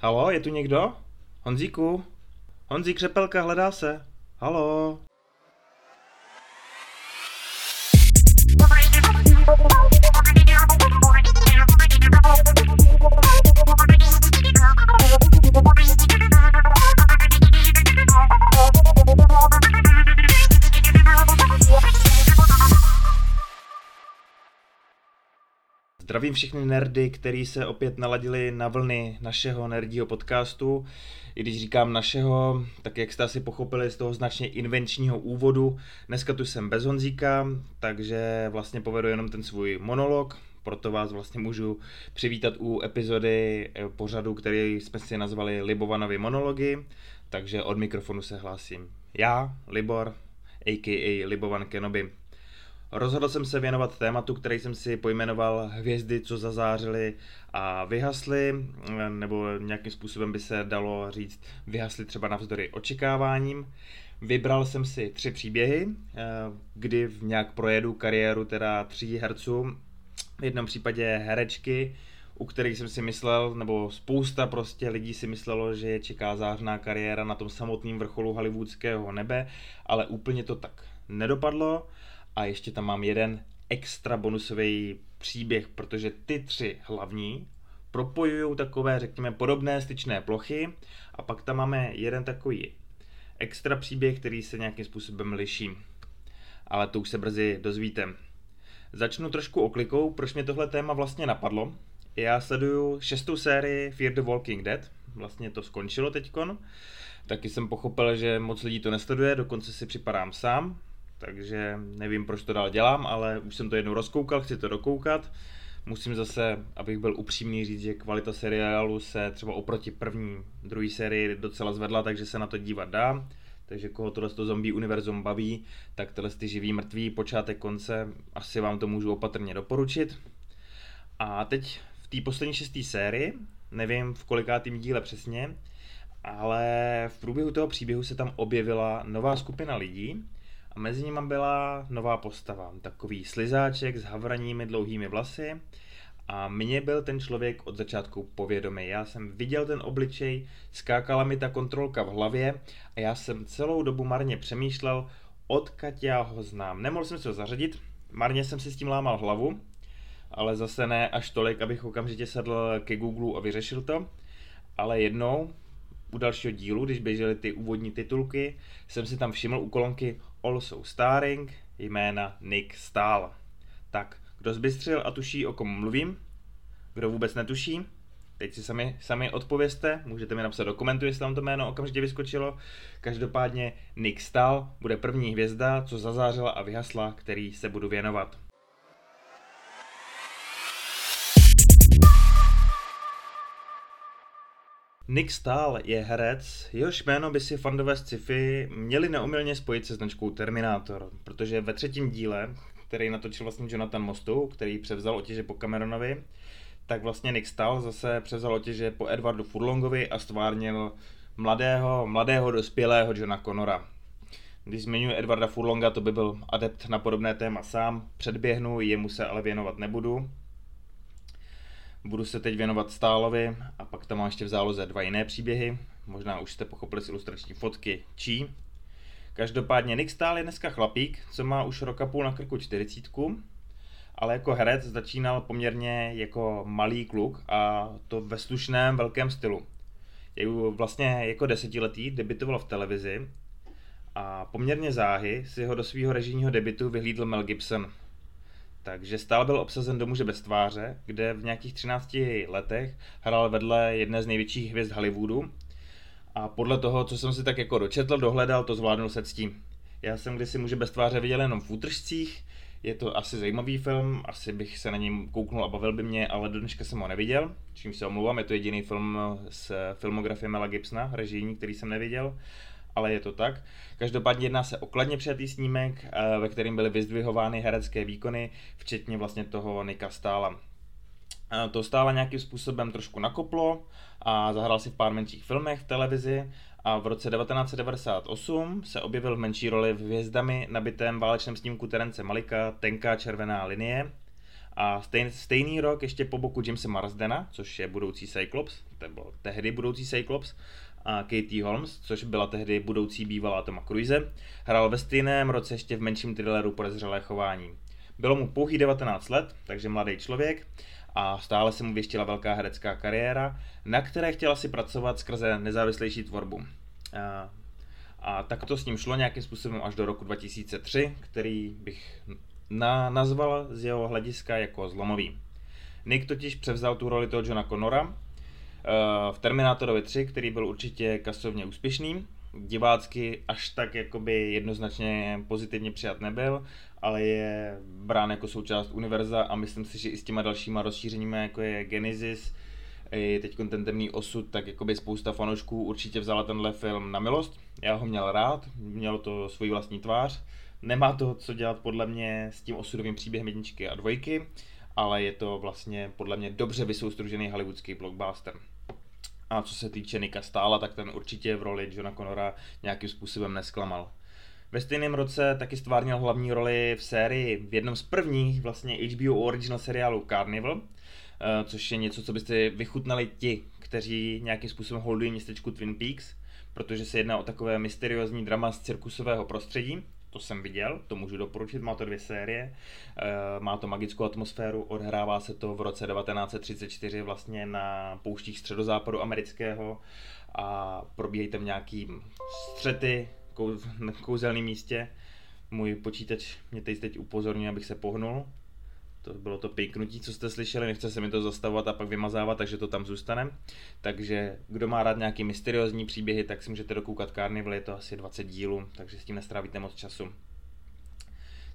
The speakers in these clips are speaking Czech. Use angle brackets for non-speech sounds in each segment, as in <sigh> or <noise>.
Halo, je tu někdo? Honzíku? Honzík Křepelka hledá se. Halo? Zdravím všechny nerdy, kteří se opět naladili na vlny našeho nerdího podcastu. I když říkám našeho, tak jak jste asi pochopili z toho značně invenčního úvodu, dneska tu jsem bez Honzíka, takže vlastně povedu jenom ten svůj monolog, proto vás vlastně můžu přivítat u epizody eh, pořadu, který jsme si nazvali Libovanovi monology, takže od mikrofonu se hlásím já, Libor, a.k.a. Libovan Kenobi. Rozhodl jsem se věnovat tématu, který jsem si pojmenoval Hvězdy, co zazářily a vyhasly, nebo nějakým způsobem by se dalo říct vyhasly třeba navzdory očekáváním. Vybral jsem si tři příběhy, eh, kdy v nějak projedu kariéru teda tří herců, v jednom případě herečky, u kterých jsem si myslel, nebo spousta prostě lidí si myslelo, že je čeká zářná kariéra na tom samotném vrcholu hollywoodského nebe, ale úplně to tak nedopadlo a ještě tam mám jeden extra bonusový příběh, protože ty tři hlavní propojují takové, řekněme, podobné styčné plochy a pak tam máme jeden takový extra příběh, který se nějakým způsobem liší. Ale to už se brzy dozvíte. Začnu trošku oklikou, proč mě tohle téma vlastně napadlo. Já sleduju šestou sérii Fear the Walking Dead, vlastně to skončilo teďkon. Taky jsem pochopil, že moc lidí to nesleduje, dokonce si připadám sám, takže nevím, proč to dál dělám, ale už jsem to jednou rozkoukal, chci to dokoukat. Musím zase, abych byl upřímný, říct, že kvalita seriálu se třeba oproti první, druhé sérii docela zvedla, takže se na to dívat dá. Takže koho tohle to zombie univerzum baví, tak tohle ty živý mrtví, počátek, konce, asi vám to můžu opatrně doporučit. A teď v té poslední šesté sérii, nevím v kolikátým díle přesně, ale v průběhu toho příběhu se tam objevila nová skupina lidí, a mezi nimi byla nová postava, takový slizáček s havraními dlouhými vlasy a mně byl ten člověk od začátku povědomý. Já jsem viděl ten obličej, skákala mi ta kontrolka v hlavě a já jsem celou dobu marně přemýšlel, odkud já ho znám. Nemohl jsem se ho zařadit, marně jsem si s tím lámal hlavu, ale zase ne až tolik, abych okamžitě sedl ke Google a vyřešil to. Ale jednou, u dalšího dílu, když běžely ty úvodní titulky, jsem si tam všiml u kolonky Also Starring jména Nick Stahl. Tak, kdo zbystřil a tuší, o kom mluvím? Kdo vůbec netuší? Teď si sami, sami odpověste, můžete mi napsat do komentu, jestli tam to jméno okamžitě vyskočilo. Každopádně Nick Stahl bude první hvězda, co zazářila a vyhasla, který se budu věnovat. Nick Stahl je herec, jehož jméno by si fandové sci-fi měli neumilně spojit se značkou Terminator, protože ve třetím díle, který natočil vlastně Jonathan Mostu, který převzal otěže po Cameronovi, tak vlastně Nick Stahl zase převzal otěže po Edwardu Furlongovi a stvárnil mladého, mladého dospělého Johna Connora. Když zmiňuji Edwarda Furlonga, to by byl adept na podobné téma sám, předběhnu, jemu se ale věnovat nebudu, Budu se teď věnovat Stálovi a pak tam mám ještě v záloze dva jiné příběhy. Možná už jste pochopili z ilustrační fotky čí. Každopádně Nick Stál je dneska chlapík, co má už roka půl na krku čtyřicítku, ale jako herec začínal poměrně jako malý kluk a to ve slušném velkém stylu. Je vlastně jako desetiletý debitoval v televizi a poměrně záhy si ho do svého režijního debitu vyhlídl Mel Gibson – takže stále byl obsazen do muže bez tváře, kde v nějakých 13 letech hrál vedle jedné z největších hvězd Hollywoodu. A podle toho, co jsem si tak jako dočetl, dohledal, to zvládnul se tím. Já jsem kdysi muže bez tváře viděl jenom v útržcích, je to asi zajímavý film, asi bych se na něm kouknul a bavil by mě, ale do dneška jsem ho neviděl, čím se omlouvám, je to jediný film z filmografie Mela Gibsona, režijní, který jsem neviděl ale je to tak. Každopádně jedná se o kladně přijatý snímek, eh, ve kterém byly vyzdvihovány herecké výkony, včetně vlastně toho Nika Stála. Eh, to stále nějakým způsobem trošku nakoplo a zahrál si v pár menších filmech v televizi a v roce 1998 se objevil v menší roli v hvězdami nabitém válečném snímku Terence Malika Tenká červená linie A stejný, stejný rok ještě po boku Jamesa Marsdena, což je budoucí Cyclops, to byl tehdy budoucí Cyclops, a Katie Holmes, což byla tehdy budoucí bývalá Toma Cruise, hrál ve stejném roce ještě v menším thrilleru Podezřelé chování. Bylo mu pouhý 19 let, takže mladý člověk, a stále se mu věštila velká herecká kariéra, na které chtěla si pracovat skrze nezávislejší tvorbu. A, a tak to s ním šlo nějakým způsobem až do roku 2003, který bych na, nazval z jeho hlediska jako zlomový. Nick totiž převzal tu roli toho Johna Connora, v Terminátorovi 3, který byl určitě kasovně úspěšný, divácky až tak jakoby jednoznačně pozitivně přijat nebyl, ale je brán jako součást univerza a myslím si, že i s těma dalšíma rozšířeními, jako je Genesis, i teď ten temný osud, tak jakoby spousta fanoušků určitě vzala tenhle film na milost. Já ho měl rád, mělo to svůj vlastní tvář. Nemá to co dělat podle mě s tím osudovým příběhem jedničky a dvojky, ale je to vlastně podle mě dobře vysoustružený hollywoodský blockbuster. A co se týče Nika Stála, tak ten určitě v roli Johna Connora nějakým způsobem nesklamal. Ve stejném roce taky stvárnil hlavní roli v sérii v jednom z prvních vlastně HBO original seriálu Carnival, eh, což je něco, co byste vychutnali ti, kteří nějakým způsobem holdují městečku Twin Peaks, protože se jedná o takové mysteriózní drama z cirkusového prostředí, to jsem viděl, to můžu doporučit, má to dvě série, eh, má to magickou atmosféru, odhrává se to v roce 1934 vlastně na pouštích středozápadu amerického a probíhají tam nějaký střety na kouzelném místě. Můj počítač mě teď, teď upozorňuje, abych se pohnul, to bylo to pejknutí, co jste slyšeli, nechce se mi to zastavovat a pak vymazávat, takže to tam zůstane. Takže kdo má rád nějaký mysteriózní příběhy, tak si můžete dokoukat Carnival, je to asi 20 dílů, takže s tím nestrávíte moc času.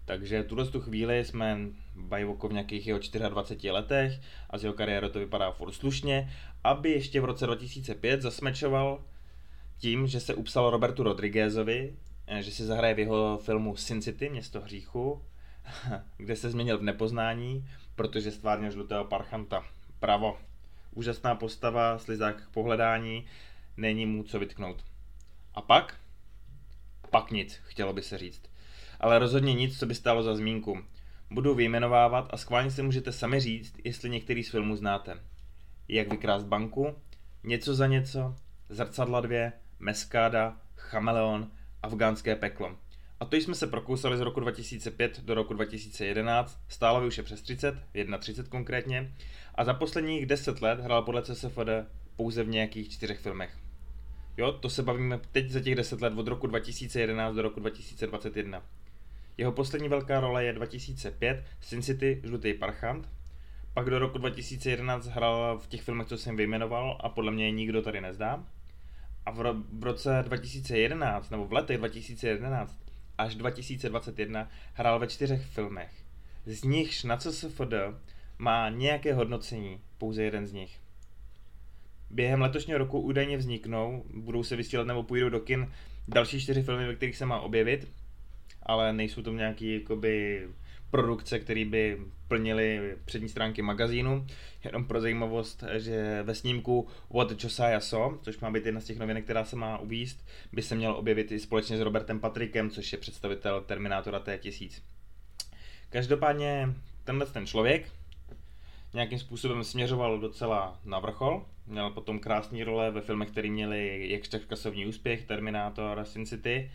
Takže tuhle tu chvíli jsme Bajvoko v nějakých jeho 24 letech a z jeho kariéry to vypadá furt slušně, aby ještě v roce 2005 zasmečoval tím, že se upsal Robertu Rodriguezovi, že si zahraje v jeho filmu Sin City, město hříchu, <laughs> kde se změnil v nepoznání, protože stvárně žlutého parchanta. Pravo. Úžasná postava, slizák k pohledání, není mu co vytknout. A pak? Pak nic, chtělo by se říct. Ale rozhodně nic, co by stálo za zmínku. Budu vyjmenovávat a schválně si můžete sami říct, jestli některý z filmů znáte. Jak vykrást banku, Něco za něco, Zrcadla dvě, Meskáda, Chameleon, Afgánské peklo. A to jsme se prokousali z roku 2005 do roku 2011, stále už je přes 30, 31 konkrétně, a za posledních 10 let hrál podle CSFD pouze v nějakých čtyřech filmech. Jo, to se bavíme teď za těch 10 let od roku 2011 do roku 2021. Jeho poslední velká role je 2005 Sin City Žlutý parchant, pak do roku 2011 hrál v těch filmech, co jsem vyjmenoval a podle mě nikdo tady nezdá. A v, ro- v roce 2011, nebo v letech 2011, až 2021 hrál ve čtyřech filmech. Z nichž na CSFD má nějaké hodnocení, pouze jeden z nich. Během letošního roku údajně vzniknou, budou se vysílat nebo půjdou do kin další čtyři filmy, ve kterých se má objevit, ale nejsou to nějaký jakoby produkce, které by plnily přední stránky magazínu. Jenom pro zajímavost, že ve snímku What Josiah Saw, což má být jedna z těch novinek, která se má uvíst, by se měl objevit i společně s Robertem Patrickem, což je představitel Terminátora T1000. Každopádně tenhle ten člověk nějakým způsobem směřoval docela na vrchol. Měl potom krásné role ve filmech, které měly jakž tak kasovní úspěch, Terminátor, Sin City,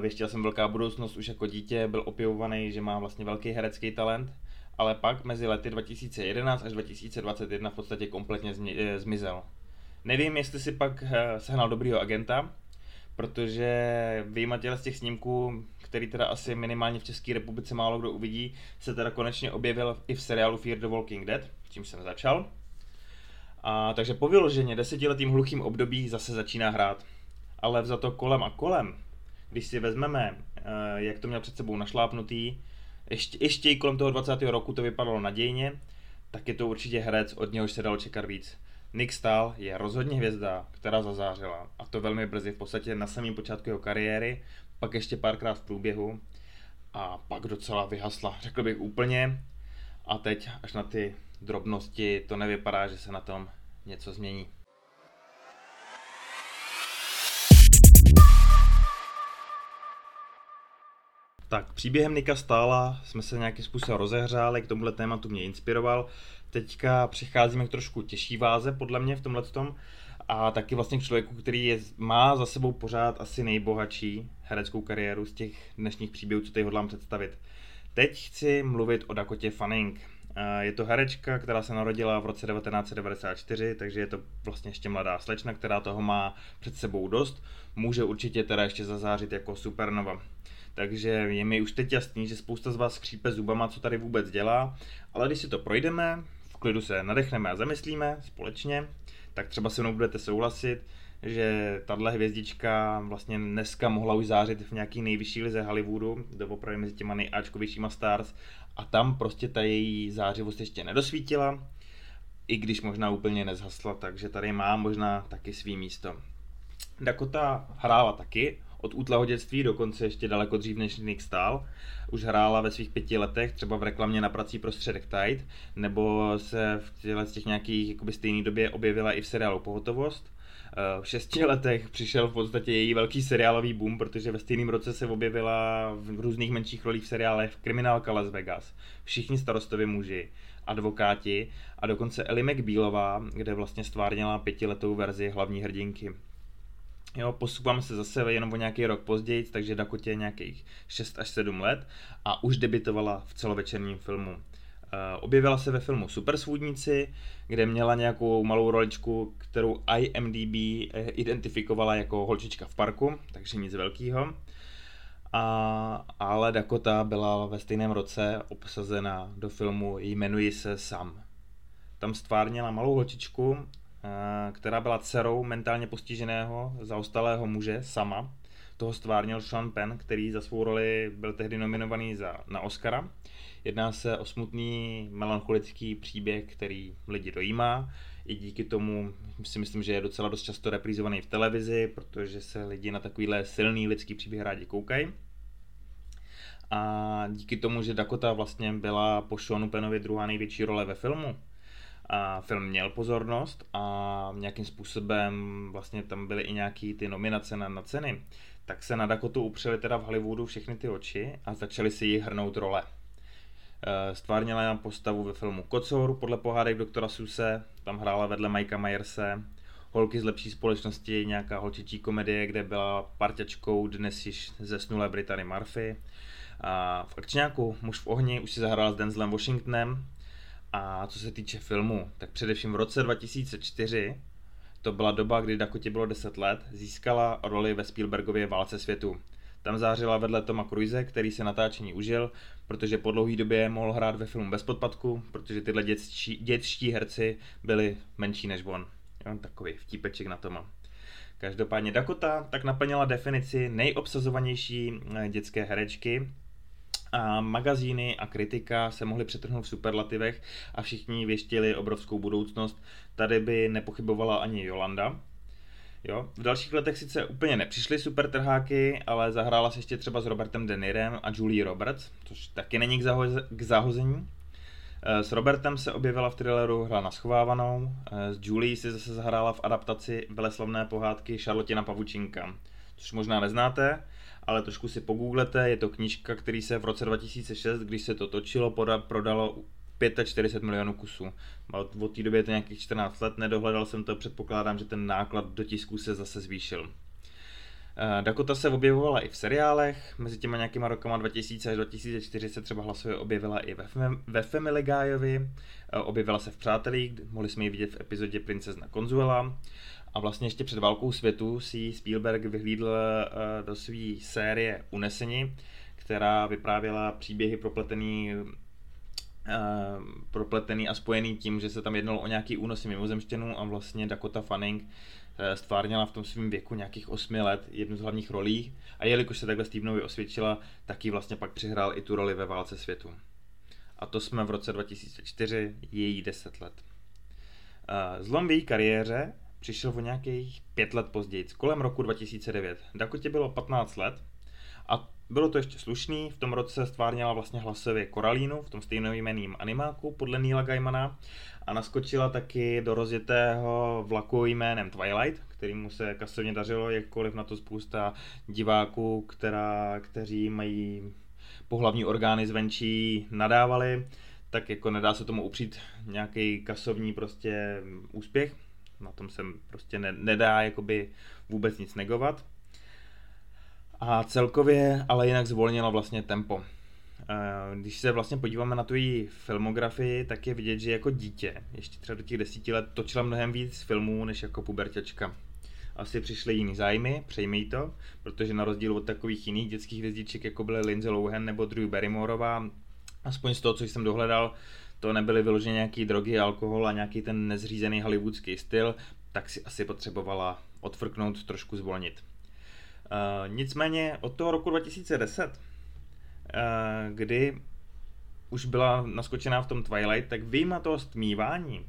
věštěl jsem velká budoucnost už jako dítě, byl opěvovaný, že má vlastně velký herecký talent, ale pak mezi lety 2011 až 2021 v podstatě kompletně eh, zmizel. Nevím, jestli si pak eh, sehnal dobrýho agenta, protože vyjímatel z těch snímků, který teda asi minimálně v České republice málo kdo uvidí, se teda konečně objevil i v seriálu Fear the Walking Dead, čím jsem začal. A, takže po vyloženě desetiletým hluchým období zase začíná hrát. Ale za to kolem a kolem když si vezmeme, eh, jak to měl před sebou našlápnutý, ještě, ještě i kolem toho 20. roku to vypadalo nadějně, tak je to určitě herec, od něhož se dalo čekat víc. Nick Stahl je rozhodně hvězda, která zazářila, a to velmi brzy, v podstatě na samém počátku jeho kariéry, pak ještě párkrát v průběhu a pak docela vyhasla, řekl bych úplně. A teď až na ty drobnosti to nevypadá, že se na tom něco změní. Tak, příběhem Nika Stála jsme se nějakým způsobem rozehřáli, k tomuhle tématu mě inspiroval. Teďka přicházíme k trošku těžší váze, podle mě, v tomhle tom. A taky vlastně k člověku, který je, má za sebou pořád asi nejbohatší hereckou kariéru z těch dnešních příběhů, co tady hodlám představit. Teď chci mluvit o Dakotě Fanning. Je to herečka, která se narodila v roce 1994, takže je to vlastně ještě mladá slečna, která toho má před sebou dost. Může určitě teda ještě zazářit jako supernova. Takže je mi už teď jasný, že spousta z vás skřípe zubama, co tady vůbec dělá, ale když si to projdeme, v klidu se nadechneme a zamyslíme společně, tak třeba se mnou budete souhlasit, že tahle hvězdička vlastně dneska mohla už zářit v nějaký nejvyšší lize Hollywoodu, opravdu mezi těma nejáčkovějšíma stars a tam prostě ta její zářivost ještě nedosvítila, i když možná úplně nezhasla, takže tady má možná taky svý místo. Dakota hrála taky, od útleho dětství, dokonce ještě daleko dřív než Nick stál. Už hrála ve svých pěti letech, třeba v reklamě na prací prostředek Tide, nebo se v těchto těch nějakých jakoby stejné době objevila i v seriálu Pohotovost. Eh, v šesti letech přišel v podstatě její velký seriálový boom, protože ve stejném roce se objevila v různých menších rolích v seriálech Kriminálka Las Vegas, Všichni starostovi muži, Advokáti a dokonce Ellie McBealová, kde vlastně stvárnila pětiletou verzi hlavní hrdinky. Jo, posouváme se zase jenom o nějaký rok později, takže Dakotě je nějakých 6 až 7 let a už debitovala v celovečerním filmu. Uh, objevila se ve filmu Supersvůdníci, kde měla nějakou malou roličku, kterou IMDb eh, identifikovala jako holčička v parku, takže nic velkého. A, ale Dakota byla ve stejném roce obsazena do filmu Jmenuji se Sam. Tam stvárnila malou holčičku, Eh, která byla dcerou mentálně postiženého, zaostalého muže, sama. Toho stvárnil Sean Penn, který za svou roli byl tehdy nominovaný za, na Oscara. Jedná se o smutný melancholický příběh, který lidi dojímá. I díky tomu si myslím, že je docela dost často reprízovaný v televizi, protože se lidi na takovýhle silný lidský příběh rádi koukají. A díky tomu, že Dakota vlastně byla po Seanu Pennovi druhá největší role ve filmu, a film měl pozornost a nějakým způsobem vlastně tam byly i nějaký ty nominace na, na ceny, tak se na Dakotu upřeli teda v Hollywoodu všechny ty oči a začali si jí hrnout role. E, stvárnila nám postavu ve filmu Kocour podle pohádek doktora Suse, tam hrála vedle Mikea Myerse, Holky z lepší společnosti, nějaká holčičí komedie, kde byla parťačkou dnes již zesnulé Brittany Murphy. A v akčňáku Muž v ohni už si zahrál s Denzlem Washingtonem, a co se týče filmu, tak především v roce 2004, to byla doba, kdy Dakotě bylo 10 let, získala roli ve Spielbergově Válce světu. Tam zářila vedle Toma Cruise, který se natáčení užil, protože po dlouhé době mohl hrát ve filmu bez podpadku, protože tyhle dětští, dětští herci byli menší než on. Jo, takový vtípeček na Toma. Každopádně Dakota tak naplnila definici nejobsazovanější eh, dětské herečky a magazíny a kritika se mohly přetrhnout v superlativech a všichni věštili obrovskou budoucnost. Tady by nepochybovala ani Jolanda. Jo. V dalších letech sice úplně nepřišly super trháky, ale zahrála se ještě třeba s Robertem De Nirem a Julie Roberts, což taky není k, zaho- k zahození. Eh, s Robertem se objevila v thrilleru Hra na schovávanou, eh, s Julie si zase zahrála v adaptaci veleslavné pohádky Charlotina Pavučinka, což možná neznáte, ale trošku si pogooglete, je to knížka, který se v roce 2006, když se to točilo, poda, prodalo 45 milionů kusů. Od té doby je to nějakých 14 let, nedohledal jsem to, předpokládám, že ten náklad do tisku se zase zvýšil. Eh, Dakota se objevovala i v seriálech, mezi těma nějakýma rokama 2000 až 2004 se třeba hlasově objevila i ve, ve Family Guyovi, eh, objevila se v Přátelích, mohli jsme ji vidět v epizodě Princezna Konzuela a vlastně ještě před válkou světu si Spielberg vyhlídl eh, do své série Uneseni, která vyprávěla příběhy propletený eh, propletený a spojený tím, že se tam jednalo o nějaký únosy mimozemštěnů a vlastně Dakota Fanning eh, stvárněla v tom svém věku nějakých 8 let jednu z hlavních rolí a jelikož se takhle Stevenovi osvědčila, tak ji vlastně pak přihrál i tu roli ve válce světu. A to jsme v roce 2004, její 10 let. Zlom v její kariéře přišel o nějakých pět let později, kolem roku 2009. Dakotě bylo 15 let a bylo to ještě slušný, v tom roce stvárněla vlastně hlasově Koralínu v tom stejnojmeným animáku podle Neila Gaimana a naskočila taky do rozjetého vlaku jménem Twilight, kterýmu se kasovně dařilo, jakkoliv na to spousta diváků, která, kteří mají pohlavní orgány zvenčí nadávaly, tak jako nedá se tomu upřít nějaký kasovní prostě úspěch. Na tom se prostě ne, nedá jakoby vůbec nic negovat. A celkově ale jinak zvolnila vlastně tempo. Eh, když se vlastně podíváme na tu její filmografii, tak je vidět, že jako dítě, ještě třeba do těch desíti let, točila mnohem víc filmů než jako pubertěčka. Asi přišly jiný zájmy, přejmi to, protože na rozdíl od takových jiných dětských hvězdiček, jako byly Lindsay Lohan nebo Drew Barrymoreová, aspoň z toho, co jsem dohledal, to nebyly vyloženě nějaký drogy, alkohol a nějaký ten nezřízený hollywoodský styl, tak si asi potřebovala odfrknout, trošku zvolnit. Uh, nicméně od toho roku 2010 Eh, kdy už byla naskočená v tom Twilight, tak vyjma toho stmívání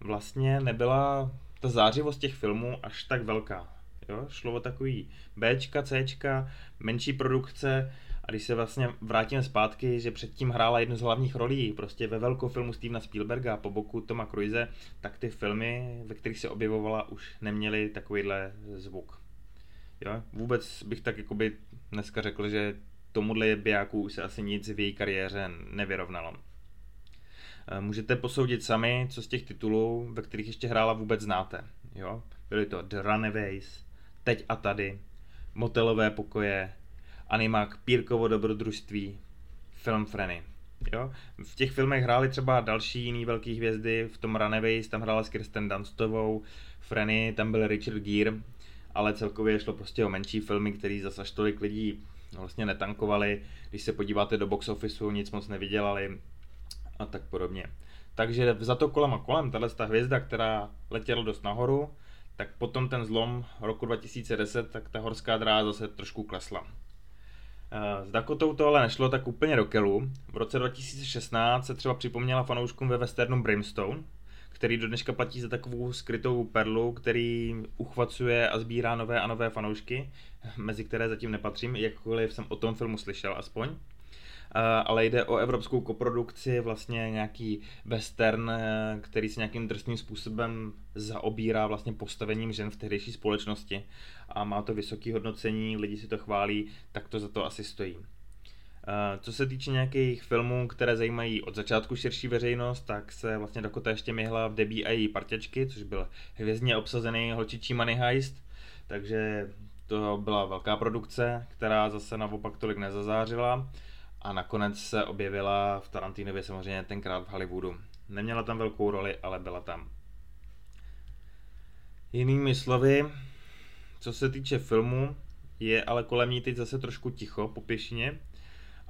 vlastně nebyla ta zářivost těch filmů až tak velká. Jo? Šlo o takový Bčka, Cčka, menší produkce a když se vlastně vrátíme zpátky, že předtím hrála jednu z hlavních rolí prostě ve velkou filmu Stevena Spielberga po boku Toma Cruise, tak ty filmy, ve kterých se objevovala, už neměly takovýhle zvuk. Jo? Vůbec bych tak jakoby dneska řekl, že tomuhle bijáku už se asi nic v její kariéře nevyrovnalo. Eh, můžete posoudit sami, co z těch titulů, ve kterých ještě hrála, vůbec znáte. Jo? Byly to The Runaways, Teď a tady, Motelové pokoje, Animák Pírkovo dobrodružství, Film Frenny. Jo? V těch filmech hráli třeba další jiný velký hvězdy, v tom Runaways tam hrála s Kirsten Dunstovou, Frenny, tam byl Richard Gere, ale celkově šlo prostě o menší filmy, který zase až tolik lidí vlastně netankovali, když se podíváte do box officeu, nic moc nevydělali a tak podobně. Takže za to kolem a kolem, tahle ta hvězda, která letěla dost nahoru, tak potom ten zlom roku 2010, tak ta horská dráha zase trošku klesla. Eh, s Dakotou to ale nešlo tak úplně do kelu. V roce 2016 se třeba připomněla fanouškům ve westernu Brimstone, který do dneška platí za takovou skrytou perlu, který uchvacuje a sbírá nové a nové fanoušky, mezi které zatím nepatřím, jakkoliv jsem o tom filmu slyšel aspoň. Uh, ale jde o evropskou koprodukci, vlastně nějaký western, eh, který se nějakým trestným způsobem zaobírá vlastně postavením žen v tehdejší společnosti a má to vysoké hodnocení, lidi si to chválí, tak to za to asi stojí. Eh, co se týče nějakých filmů, které zajímají od začátku širší veřejnost, tak se vlastně Dakota ještě myhla v debí a její partěčky, což byl hvězdně obsazený holčičí Money Heist, takže to byla velká produkce, která zase naopak tolik nezazářila a nakonec se objevila v Tarantinově samozřejmě tenkrát v Hollywoodu. Neměla tam velkou roli, ale byla tam. Jinými slovy, co se týče filmu, je ale kolem ní teď zase trošku ticho po pěšině,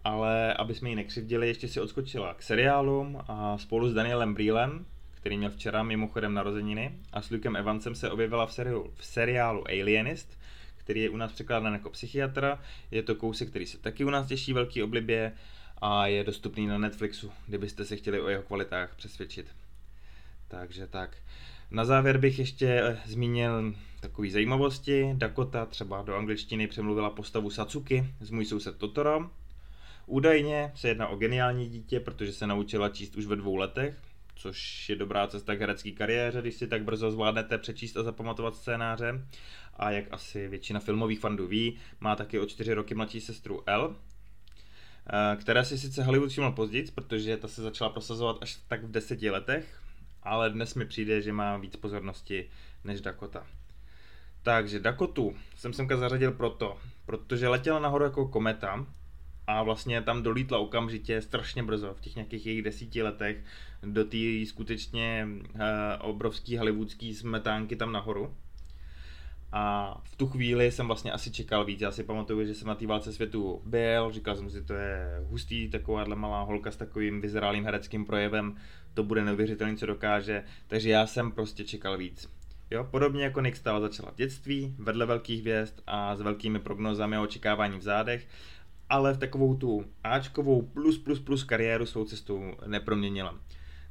ale aby jsme ji nekřivdili, ještě si odskočila k seriálům a spolu s Danielem Brýlem, který měl včera mimochodem narozeniny, a s Lukem Evansem se objevila v, seriálu, v seriálu Alienist, který je u nás překládán jako psychiatra. Je to kousek, který se taky u nás těší velký oblibě a je dostupný na Netflixu, kdybyste se chtěli o jeho kvalitách přesvědčit. Takže tak. Na závěr bych ještě eh, zmínil takové zajímavosti. Dakota třeba do angličtiny přemluvila postavu Satsuki z Můj soused Totoro, Údajně se jedná o geniální dítě, protože se naučila číst už ve dvou letech, což je dobrá cesta k herecké kariéře, když si tak brzo zvládnete přečíst a zapamatovat scénáře. A jak asi většina filmových fandů ví, má taky o čtyři roky mladší sestru L, eh, která si sice Hollywood všiml později, protože ta se začala prosazovat až tak v deseti letech, ale dnes mi přijde, že má víc pozornosti než Dakota. Takže Dakotu jsem semka zařadil proto, protože letěla nahoru jako kometa a vlastně tam dolítla okamžitě strašně brzo, v těch nějakých jejich desíti letech, do té skutečně uh, obrovský hollywoodský smetánky tam nahoru. A v tu chvíli jsem vlastně asi čekal víc. Já si pamatuju, že jsem na té válce světu byl, říkal jsem si, to je hustý, takováhle malá holka s takovým vyzrálým hereckým projevem, to bude neuvěřitelný, co dokáže. Takže já jsem prostě čekal víc. Jo, podobně jako Nick Stahl začala v dětství, vedle velkých hvězd a s velkými prognozami a očekávání v zádech ale v takovou tu Ačkovou plus plus plus kariéru svou cestou neproměnila.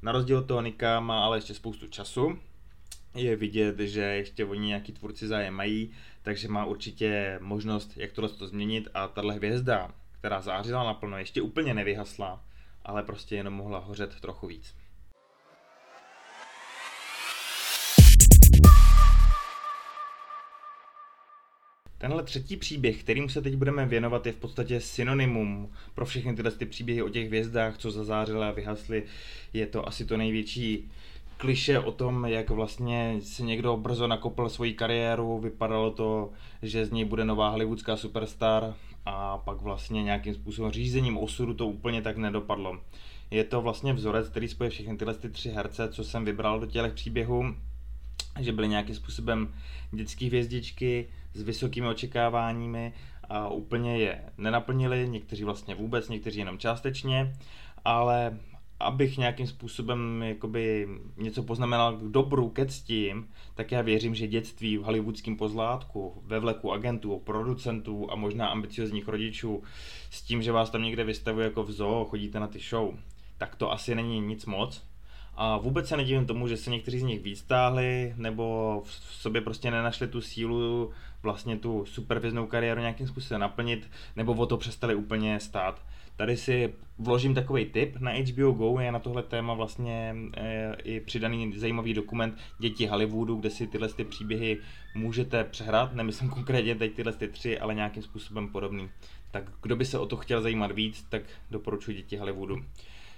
Na rozdíl od toho Nika má ale ještě spoustu času, je vidět, že ještě oni nějaký tvůrci zájem mají, takže má určitě možnost, jak tohle to změnit a tahle hvězda, která zářila naplno, ještě úplně nevyhasla, ale prostě jenom mohla hořet trochu víc. Tenhle třetí příběh, kterým se teď budeme věnovat, je v podstatě synonymum pro všechny tyhle ty příběhy o těch hvězdách, co zazářily a vyhasly. Je to asi to největší kliše o tom, jak vlastně si někdo brzo nakopl svoji kariéru, vypadalo to, že z něj bude nová hollywoodská superstar a pak vlastně nějakým způsobem řízením osudu to úplně tak nedopadlo. Je to vlastně vzorec, který spoje všechny tyhle ty tři herce, co jsem vybral do těch příběhů, že byly nějakým způsobem dětské hvězdičky s vysokými očekáváními a úplně je nenaplnili, někteří vlastně vůbec, někteří jenom částečně, ale abych nějakým způsobem jakoby něco poznamenal k dobru, ke ctím, tak já věřím, že dětství v hollywoodském pozlátku, ve vleku agentů, producentů a možná ambiciozních rodičů s tím, že vás tam někde vystavuje jako v zoo, chodíte na ty show, tak to asi není nic moc. A vůbec se nedivím tomu, že se někteří z nich víc stáhli, nebo v sobě prostě nenašli tu sílu vlastně tu superviznou kariéru nějakým způsobem naplnit, nebo o to přestali úplně stát. Tady si vložím takový tip, na HBO Go je na tohle téma vlastně e, i přidaný zajímavý dokument Děti Hollywoodu, kde si tyhle ty příběhy můžete přehrát, nemyslím konkrétně teď tyhle ty tři, ale nějakým způsobem podobný. Tak kdo by se o to chtěl zajímat víc, tak doporučuji Děti Hollywoodu.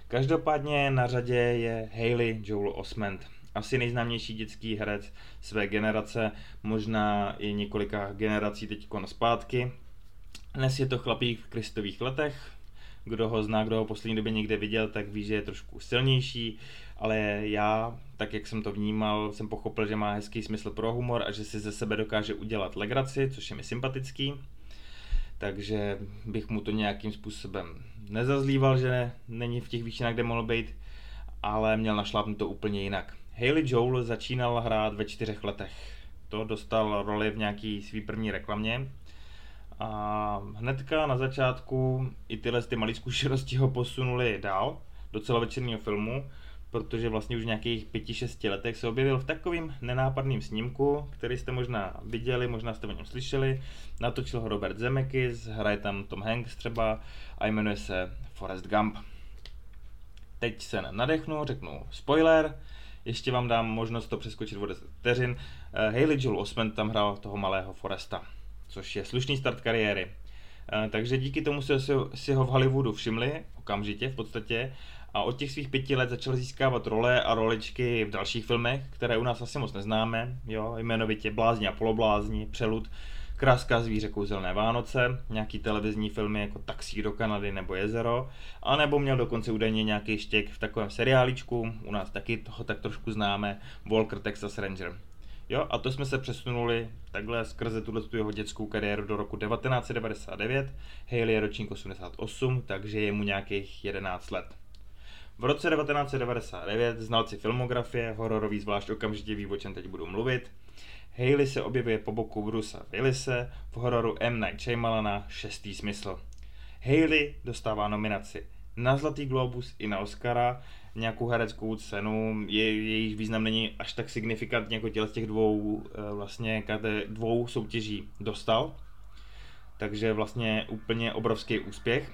Každopádně na řadě je Hayley Joel Osment. Asi nejznámější dětský herec své generace, možná i několika generací teď zpátky. Dnes je to chlapík v kristových letech, kdo ho zná, kdo ho poslední době někde viděl, tak ví, že je trošku silnější, ale já, tak jak jsem to vnímal, jsem pochopil, že má hezký smysl pro humor a že si ze sebe dokáže udělat legraci, což je mi sympatický. Takže bych mu to nějakým způsobem nezazlíval, že není v těch výšinách, kde mohl být, ale měl to úplně jinak. Hayley Joel začínal hrát ve čtyřech letech. To dostal roli v nějaký svý první reklamě, a hnedka na začátku i tyhle ty malé zkušenosti ho posunuli dál do celovečerního filmu, protože vlastně už v nějakých pěti, šesti letech se objevil v takovým nenápadným snímku, který jste možná viděli, možná jste o něm slyšeli. Natočil ho Robert Zemeckis, hraje tam Tom Hanks třeba a jmenuje se Forrest Gump. Teď se nadechnu, řeknu spoiler, ještě vám dám možnost to přeskočit o 10 vteřin. Eh, Hayley Joel Osment tam hrál toho malého Foresta což je slušný start kariéry. Eh, takže díky tomu se si ho v Hollywoodu všimli, okamžitě v podstatě, a od těch svých pěti let začal získávat role a roličky v dalších filmech, které u nás asi moc neznáme, jo, jmenovitě Blázni a poloblázni, Přelud, Kráska zvíře kouzelné Vánoce, nějaký televizní filmy jako Taxí do Kanady nebo Jezero, a nebo měl dokonce údajně nějaký štěk v takovém seriáličku, u nás taky toho tak trošku známe, Walker Texas Ranger. Jo, a to jsme se přesunuli takhle skrze tuhle tu jeho dětskou kariéru do roku 1999. Haley je ročník 88, takže je mu nějakých 11 let. V roce 1999 znalci filmografie, hororový zvlášť okamžitě ví, o čem teď budu mluvit. Haley se objevuje po boku Brusa Willise v hororu M. Night Shyamalana Šestý smysl. Haley dostává nominaci na Zlatý globus i na Oscara nějakou hereckou cenu, je, jejich význam není až tak signifikantně jako těle z těch dvou, eh, vlastně dvou soutěží dostal. Takže vlastně úplně obrovský úspěch.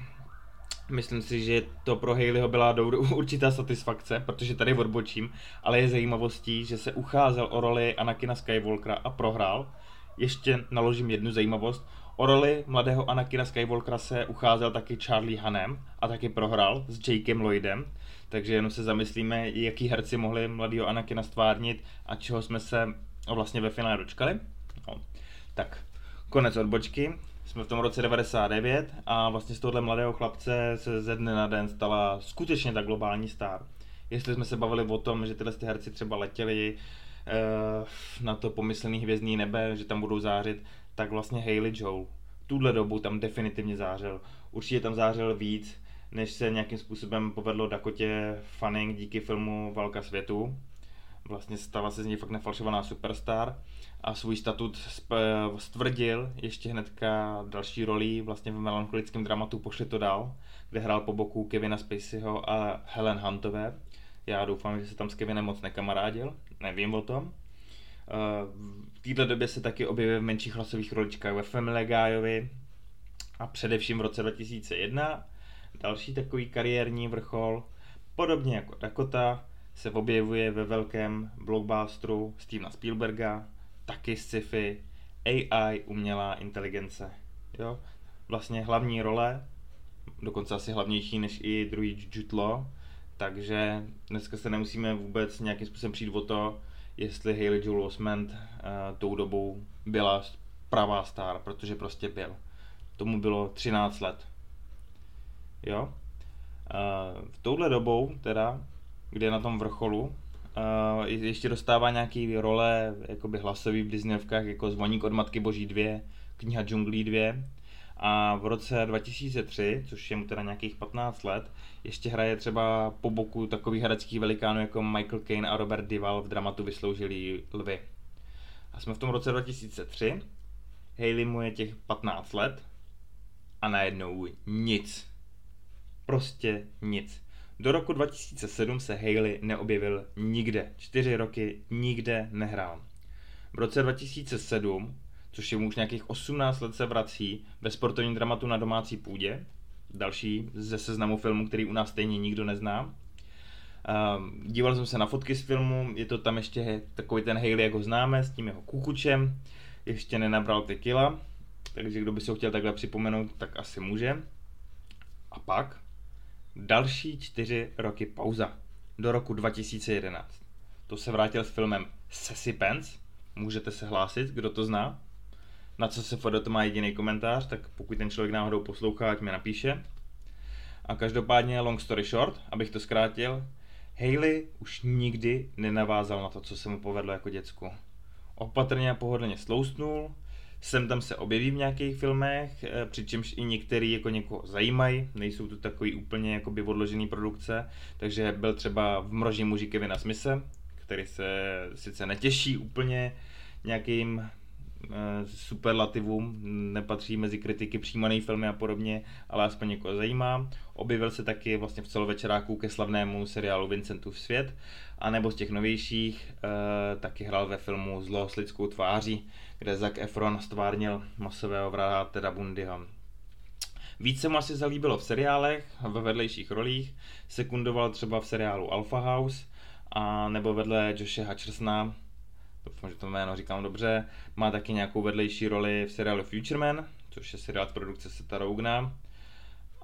Myslím si, že to pro Haleyho byla určitá satisfakce, protože tady odbočím, ale je zajímavostí, že se ucházel o roli Anakina Skywalkera a prohrál. Ještě naložím jednu zajímavost. O roli mladého Anakina Skywalkera se ucházel taky Charlie Hanem a taky prohrál s Jakem Lloydem, takže jenom se zamyslíme, jaký herci mohli mladého Anakina stvárnit a čeho jsme se vlastně ve finále dočkali. No. Tak, konec odbočky. Jsme v tom roce 99 a vlastně z tohohle mladého chlapce se ze dne na den stala skutečně ta globální star. Jestli jsme se bavili o tom, že tyhle ty herci třeba letěli eh, na to pomyslný hvězdný nebe, že tam budou zářit, tak vlastně Hayley Joel tuhle dobu tam definitivně zářil. Určitě tam zářil víc, než se nějakým způsobem povedlo Dakotě Fanning díky filmu Válka světu. Vlastně stala se z ní fakt nefalšovaná superstar a svůj statut stvrdil ještě hnedka další roli vlastně v melancholickém dramatu Pošli to dál, kde hrál po boku Kevina Spaceyho a Helen Huntové. Já doufám, že se tam s Kevinem moc nekamarádil, nevím o tom. V této době se taky objevil v menších hlasových roličkách ve Family Guyovi a především v roce 2001 Další takový kariérní vrchol, podobně jako Dakota, se objevuje ve velkém blockbusteru Stevena Spielberga, taky sci-fi, AI, umělá inteligence. Jo? Vlastně hlavní role, dokonce asi hlavnější než i druhý Law, takže dneska se nemusíme vůbec nějakým způsobem přijít o to, jestli Hayley Joel Osment uh, tou dobou byla pravá star, protože prostě byl. Tomu bylo 13 let. Jo? Uh, v touhle dobou teda, kde je na tom vrcholu, uh, ještě dostává nějaký role jakoby hlasový v Disneyovkách, jako Zvoník od Matky Boží 2, Kniha džunglí 2, a v roce 2003, což je mu teda nějakých 15 let, ještě hraje třeba po boku takových hereckých velikánů jako Michael Caine a Robert Dival v dramatu Vysloužilí lvy. A jsme v tom roce 2003, Hayley mu je těch 15 let a najednou nic. Prostě nic. Do roku 2007 se Hayley neobjevil nikde. Čtyři roky nikde nehrál. V roce 2007 což je už nějakých 18 let se vrací ve sportovním dramatu na domácí půdě. Další ze seznamu filmu, který u nás stejně nikdo nezná. Uh, díval jsem se na fotky z filmu, je to tam ještě takový ten Haley, jak ho známe, s tím jeho kukučem. Ještě nenabral ty kila, takže kdo by si ho chtěl takhle připomenout, tak asi může. A pak další čtyři roky pauza, do roku 2011. To se vrátil s filmem Sassy Pants, můžete se hlásit, kdo to zná na co se Fodo to má jediný komentář, tak pokud ten člověk náhodou poslouchá, ať mi napíše. A každopádně long story short, abych to zkrátil, Hayley už nikdy nenavázal na to, co se mu povedlo jako děcku. Opatrně a pohodlně sloustnul, sem tam se objeví v nějakých filmech, eh, přičemž i některý jako někoho zajímají, nejsou to takový úplně jakoby odložený produkce, takže byl třeba v Mroží muži Kevina Smise, který se sice netěší úplně nějakým superlativům, nepatří mezi kritiky přijímaný filmy a podobně, ale aspoň někoho zajímá. Objevil se taky vlastně v celovečeráku ke slavnému seriálu Vincentův svět, a nebo z těch novějších e, taky hrál ve filmu Zlo s lidskou tváří, kde Zac Efron stvárnil masového vraha Teda Bundyho. Více mu asi zalíbilo v seriálech, ve vedlejších rolích, sekundoval třeba v seriálu Alpha House, a nebo vedle Joshe Hutchersona doufám, že to jméno říkám dobře, má taky nějakou vedlejší roli v seriálu Futureman, což je seriál z produkce Seta Rogna.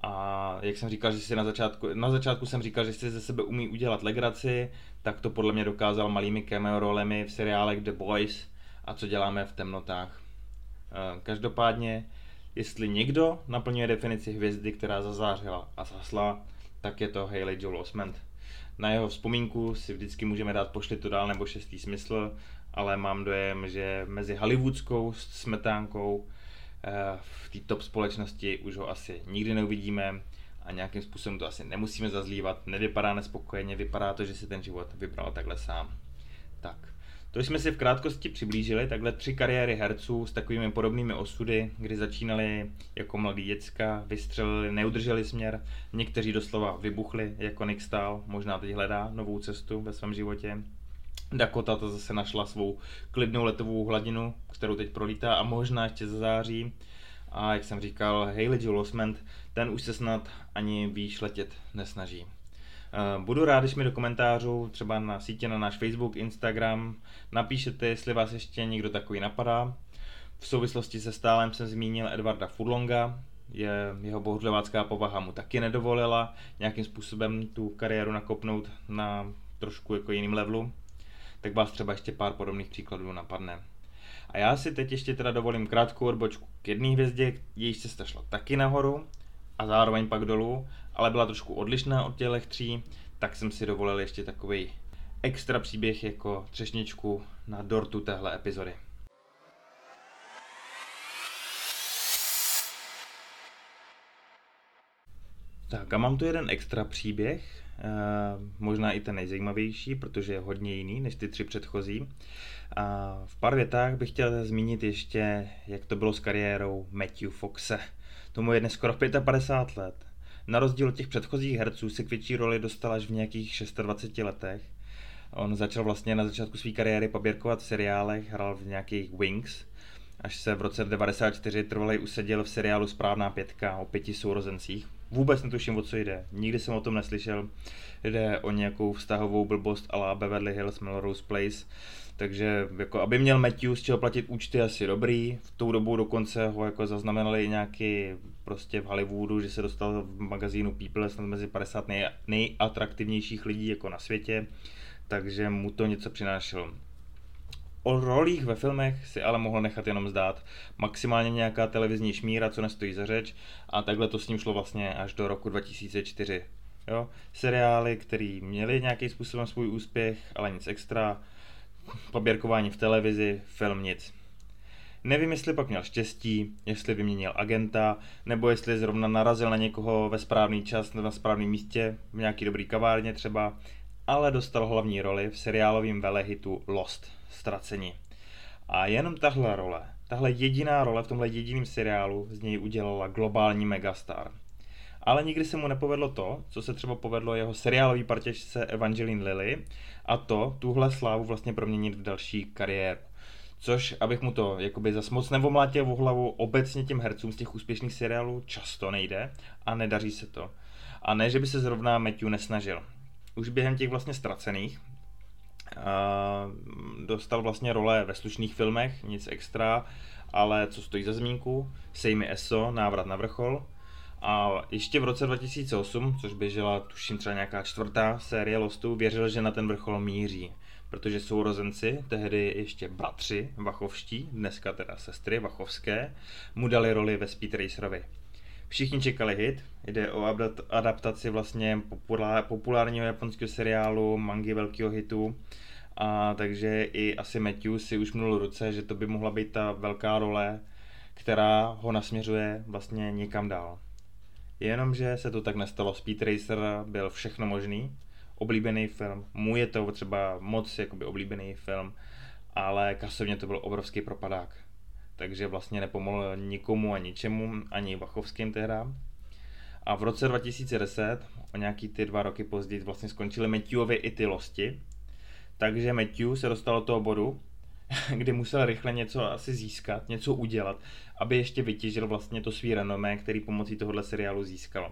A jak jsem říkal, že si na začátku, na začátku jsem říkal, že si ze sebe umí udělat legraci, tak to podle mě dokázal malými cameo rolemi v seriálech The Boys a co děláme v temnotách. Eh, každopádně, jestli někdo naplňuje definici hvězdy, která zazářila a zasla, tak je to Hayley Joel Osment. Na jeho vzpomínku si vždycky můžeme dát pošli to dál nebo šestý smysl ale mám dojem, že mezi hollywoodskou smetánkou eh, v té top společnosti už ho asi nikdy neuvidíme a nějakým způsobem to asi nemusíme zazlívat. Nevypadá nespokojeně, vypadá to, že si ten život vybral takhle sám. Tak, to jsme si v krátkosti přiblížili, takhle tři kariéry herců s takovými podobnými osudy, kdy začínali jako mladý děcka, vystřelili, neudrželi směr, někteří doslova vybuchli, jako Nick Stahl, možná teď hledá novou cestu ve svém životě. Dakota to zase našla svou klidnou letovou hladinu, kterou teď prolítá a možná ještě za září. A jak jsem říkal, Hayley Joel Osment, ten už se snad ani výš letět nesnaží. Eh, budu rád, když mi do komentářů, třeba na sítě na náš Facebook, Instagram, napíšete, jestli vás ještě někdo takový napadá. V souvislosti se stálem jsem zmínil Edvarda Furlonga, je, jeho bohudlevácká povaha mu taky nedovolila nějakým způsobem tu kariéru nakopnout na trošku jako jiným levelu tak vás třeba ještě pár podobných příkladů napadne. A já si teď ještě teda dovolím krátkou odbočku k jedné hvězdě, jejíž cesta šla taky nahoru a zároveň pak dolů, ale byla trošku odlišná od těch tří, tak jsem si dovolil ještě takový extra příběh jako třešničku na dortu téhle epizody. Tak a mám tu jeden extra příběh, možná i ten nejzajímavější, protože je hodně jiný než ty tři předchozí. A v pár větách bych chtěl zmínit ještě, jak to bylo s kariérou Matthew Foxe. Tomu je dnes skoro 55 let. Na rozdíl od těch předchozích herců se k větší roli dostal až v nějakých 26 letech. On začal vlastně na začátku své kariéry poběrkovat v seriálech, hrál v nějakých Wings, až se v roce 1994 trvalej usadil v seriálu Správná pětka o pěti sourozencích. Vůbec netuším, o co jde. Nikdy jsem o tom neslyšel. Jde o nějakou vztahovou blbost a Beverly Hills Melrose Place. takže jako aby měl Matthew z čeho platit účty asi dobrý, v tou dobu dokonce ho jako zaznamenali nějaký prostě v Hollywoodu, že se dostal v magazínu People snad mezi 50 nej, nejatraktivnějších lidí jako na světě, takže mu to něco přinášelo. O rolích ve filmech si ale mohl nechat jenom zdát. Maximálně nějaká televizní šmíra, co nestojí za řeč a takhle to s ním šlo vlastně až do roku 2004. Jo? Seriály, které měly nějakým způsobem svůj úspěch, ale nic extra. Poběrkování v televizi, film nic. Nevím, jestli pak měl štěstí, jestli vyměnil agenta, nebo jestli zrovna narazil na někoho ve správný čas na správném místě, v nějaký dobrý kavárně třeba, ale dostal hlavní roli v seriálovém velehitu Lost, Ztracení. A jenom tahle role, tahle jediná role v tomhle jediném seriálu z něj udělala globální megastar – ale nikdy se mu nepovedlo to, co se třeba povedlo jeho seriálový partěžce Evangeline Lilly, a to tuhle slávu vlastně proměnit v další kariéru. Což, abych mu to jakoby zas moc nevomlátil v hlavu, obecně těm hercům z těch úspěšných seriálů často nejde a nedaří se to. A ne, že by se zrovna Matthew nesnažil. Už během těch vlastně ztracených dostal vlastně role ve slušných filmech, nic extra, ale co stojí za zmínku, Sejmi Eso, návrat na vrchol, a ještě v roce 2008, což běžela tuším třeba nějaká čtvrtá série Lostu, věřil, že na ten vrchol míří. Protože sourozenci, tehdy ještě bratři Vachovští, dneska teda sestry Vachovské, mu dali roli ve Speed Racerovi. Všichni čekali hit, jde o adaptaci vlastně populárního japonského seriálu, mangy velkého hitu, a takže i asi Matthew si už minul ruce, že to by mohla být ta velká role, která ho nasměřuje vlastně někam dál. Jenomže se to tak nestalo. Speed Racer byl všechno možný, oblíbený film, mu je to třeba moc jakoby oblíbený film, ale kasovně to byl obrovský propadák. Takže vlastně nepomohl nikomu a ničemu, ani Vachovským tehda. A v roce 2010, o nějaký ty dva roky později, vlastně skončily Matthewovi i ty losti. Takže Matthew se dostal do toho bodu, <laughs> kdy musel rychle něco asi získat, něco udělat, aby ještě vytěžil vlastně to svý renomé, který pomocí tohohle seriálu získalo.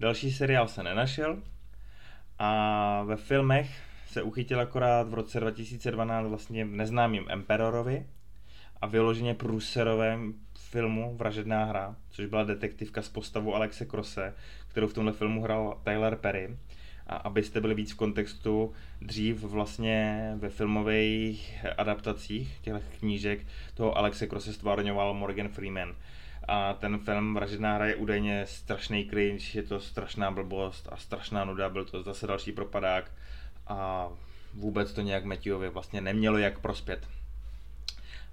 Další seriál se nenašel a ve filmech se uchytil akorát v roce 2012 vlastně neznámým Emperorovi a vyloženě průserovém filmu Vražedná hra, což byla detektivka s postavou Alexe Krose, kterou v tomhle filmu hrál Tyler Perry a abyste byli víc v kontextu, dřív vlastně ve filmových adaptacích těch knížek toho Alexe Crosse stvárňoval Morgan Freeman. A ten film Vražedná hra je údajně strašný cringe, je to strašná blbost a strašná nuda, byl to zase další propadák a vůbec to nějak Matthewovi vlastně nemělo jak prospět.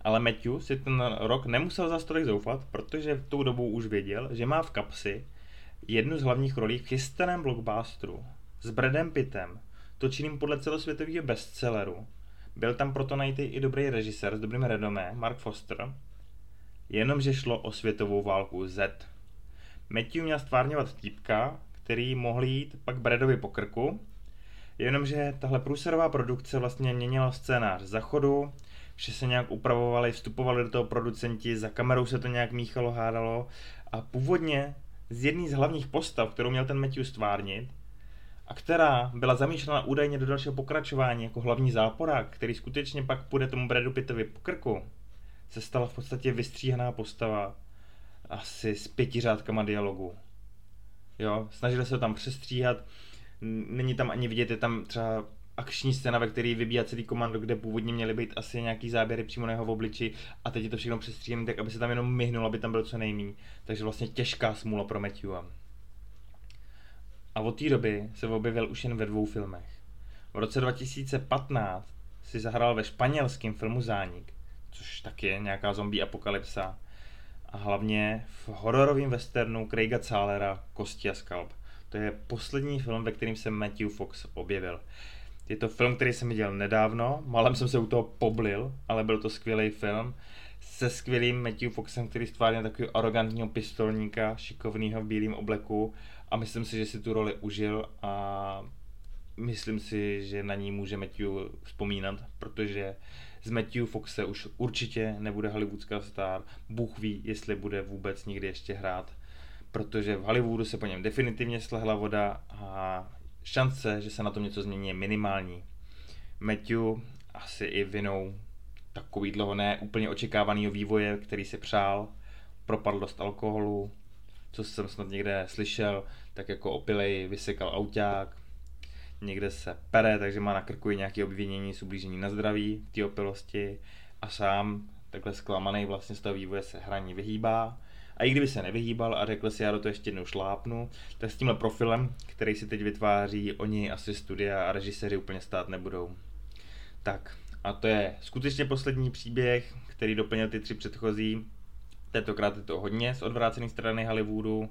Ale Matthew si ten rok nemusel za tolik zoufat, protože v tou dobu už věděl, že má v kapsi jednu z hlavních rolí v chystaném blockbusteru s Bradem Pittem, točeným podle celosvětového bestselleru. Byl tam proto najít i dobrý režisér s dobrým renomé, Mark Foster, jenomže šlo o světovou válku Z. Matthew měl stvárňovat týpka, který mohl jít pak Bradovi po krku, jenomže tahle průserová produkce vlastně měnila scénář za vše se nějak upravovali, vstupovali do toho producenti, za kamerou se to nějak míchalo, hádalo a původně z jedné z hlavních postav, kterou měl ten Matthew stvárnit, a která byla zamýšlena údajně do dalšího pokračování jako hlavní záporák, který skutečně pak půjde tomu Bradu Pittovi po krku, se stala v podstatě vystříhaná postava asi s pěti řádkama dialogu. Jo, snažili se tam přestříhat, není tam ani vidět, je tam třeba akční scéna, ve které vybíjá celý komando, kde původně měly být asi nějaký záběry přímo na jeho obliči a teď je to všechno přestříhané, tak aby se tam jenom myhnul, aby tam byl co nejmí. Takže vlastně těžká smůla pro Matthewa a od té doby se objevil už jen ve dvou filmech. V roce 2015 si zahrál ve španělském filmu Zánik, což taky je nějaká zombie apokalypsa, a hlavně v hororovém westernu Craiga Zalera Kosti a Skalp. To je poslední film, ve kterém se Matthew Fox objevil. Je to film, který jsem viděl nedávno, malem jsem se u toho poblil, ale byl to skvělý film. Se skvělým Matthew Foxem, který stvárně takový arrogantního pistolníka, šikovného v bílém obleku. A myslím si, že si tu roli užil a myslím si, že na ní může Matthew vzpomínat, protože z Matthew Foxe už určitě nebude hollywoodská star. Bůh ví, jestli bude vůbec nikdy ještě hrát, protože v Hollywoodu se po něm definitivně slehla voda a šance, že se na tom něco změní, je minimální. Matthew asi i vinou takový dlouho ne úplně očekávaného vývoje, který si přál, propadl dost alkoholu, co jsem snad někde slyšel, tak jako opilej vysekal auták, někde se pere, takže má na krku i nějaké obvinění z ublížení na zdraví té opilosti a sám takhle zklamaný vlastně z toho vývoje se hraní vyhýbá. A i kdyby se nevyhýbal a řekl si, já do toho ještě jednou šlápnu, tak s tímhle profilem, který si teď vytváří, oni asi studia a režiséři úplně stát nebudou. Tak, a to je skutečně poslední příběh, který doplnil ty tři předchozí. Tentokrát je to hodně z odvrácené strany Hollywoodu,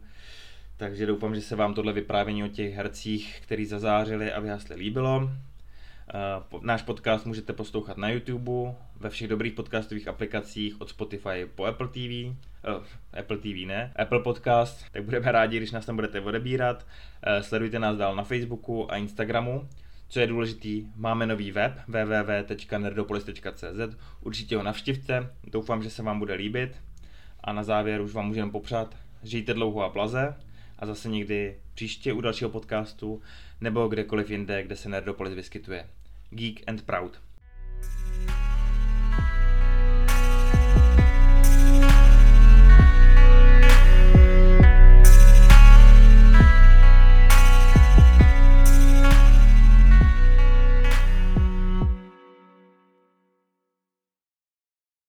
takže doufám, že se vám tohle vyprávění o těch hercích, který zazářili a vyhasli líbilo. Uh, náš podcast můžete poslouchat na YouTube, ve všech dobrých podcastových aplikacích od Spotify po Apple TV, eh, Apple TV ne, Apple Podcast, tak budeme rádi, když nás tam budete odebírat. Uh, sledujte nás dál na Facebooku a Instagramu. Co je důležitý, máme nový web www.nerdopolis.cz, určitě ho navštivte, doufám, že se vám bude líbit. A na závěr už vám můžeme popřát, žijte dlouho a blaze a zase někdy příště u dalšího podcastu nebo kdekoliv jinde, kde se Nerdopolis vyskytuje. Geek and Proud.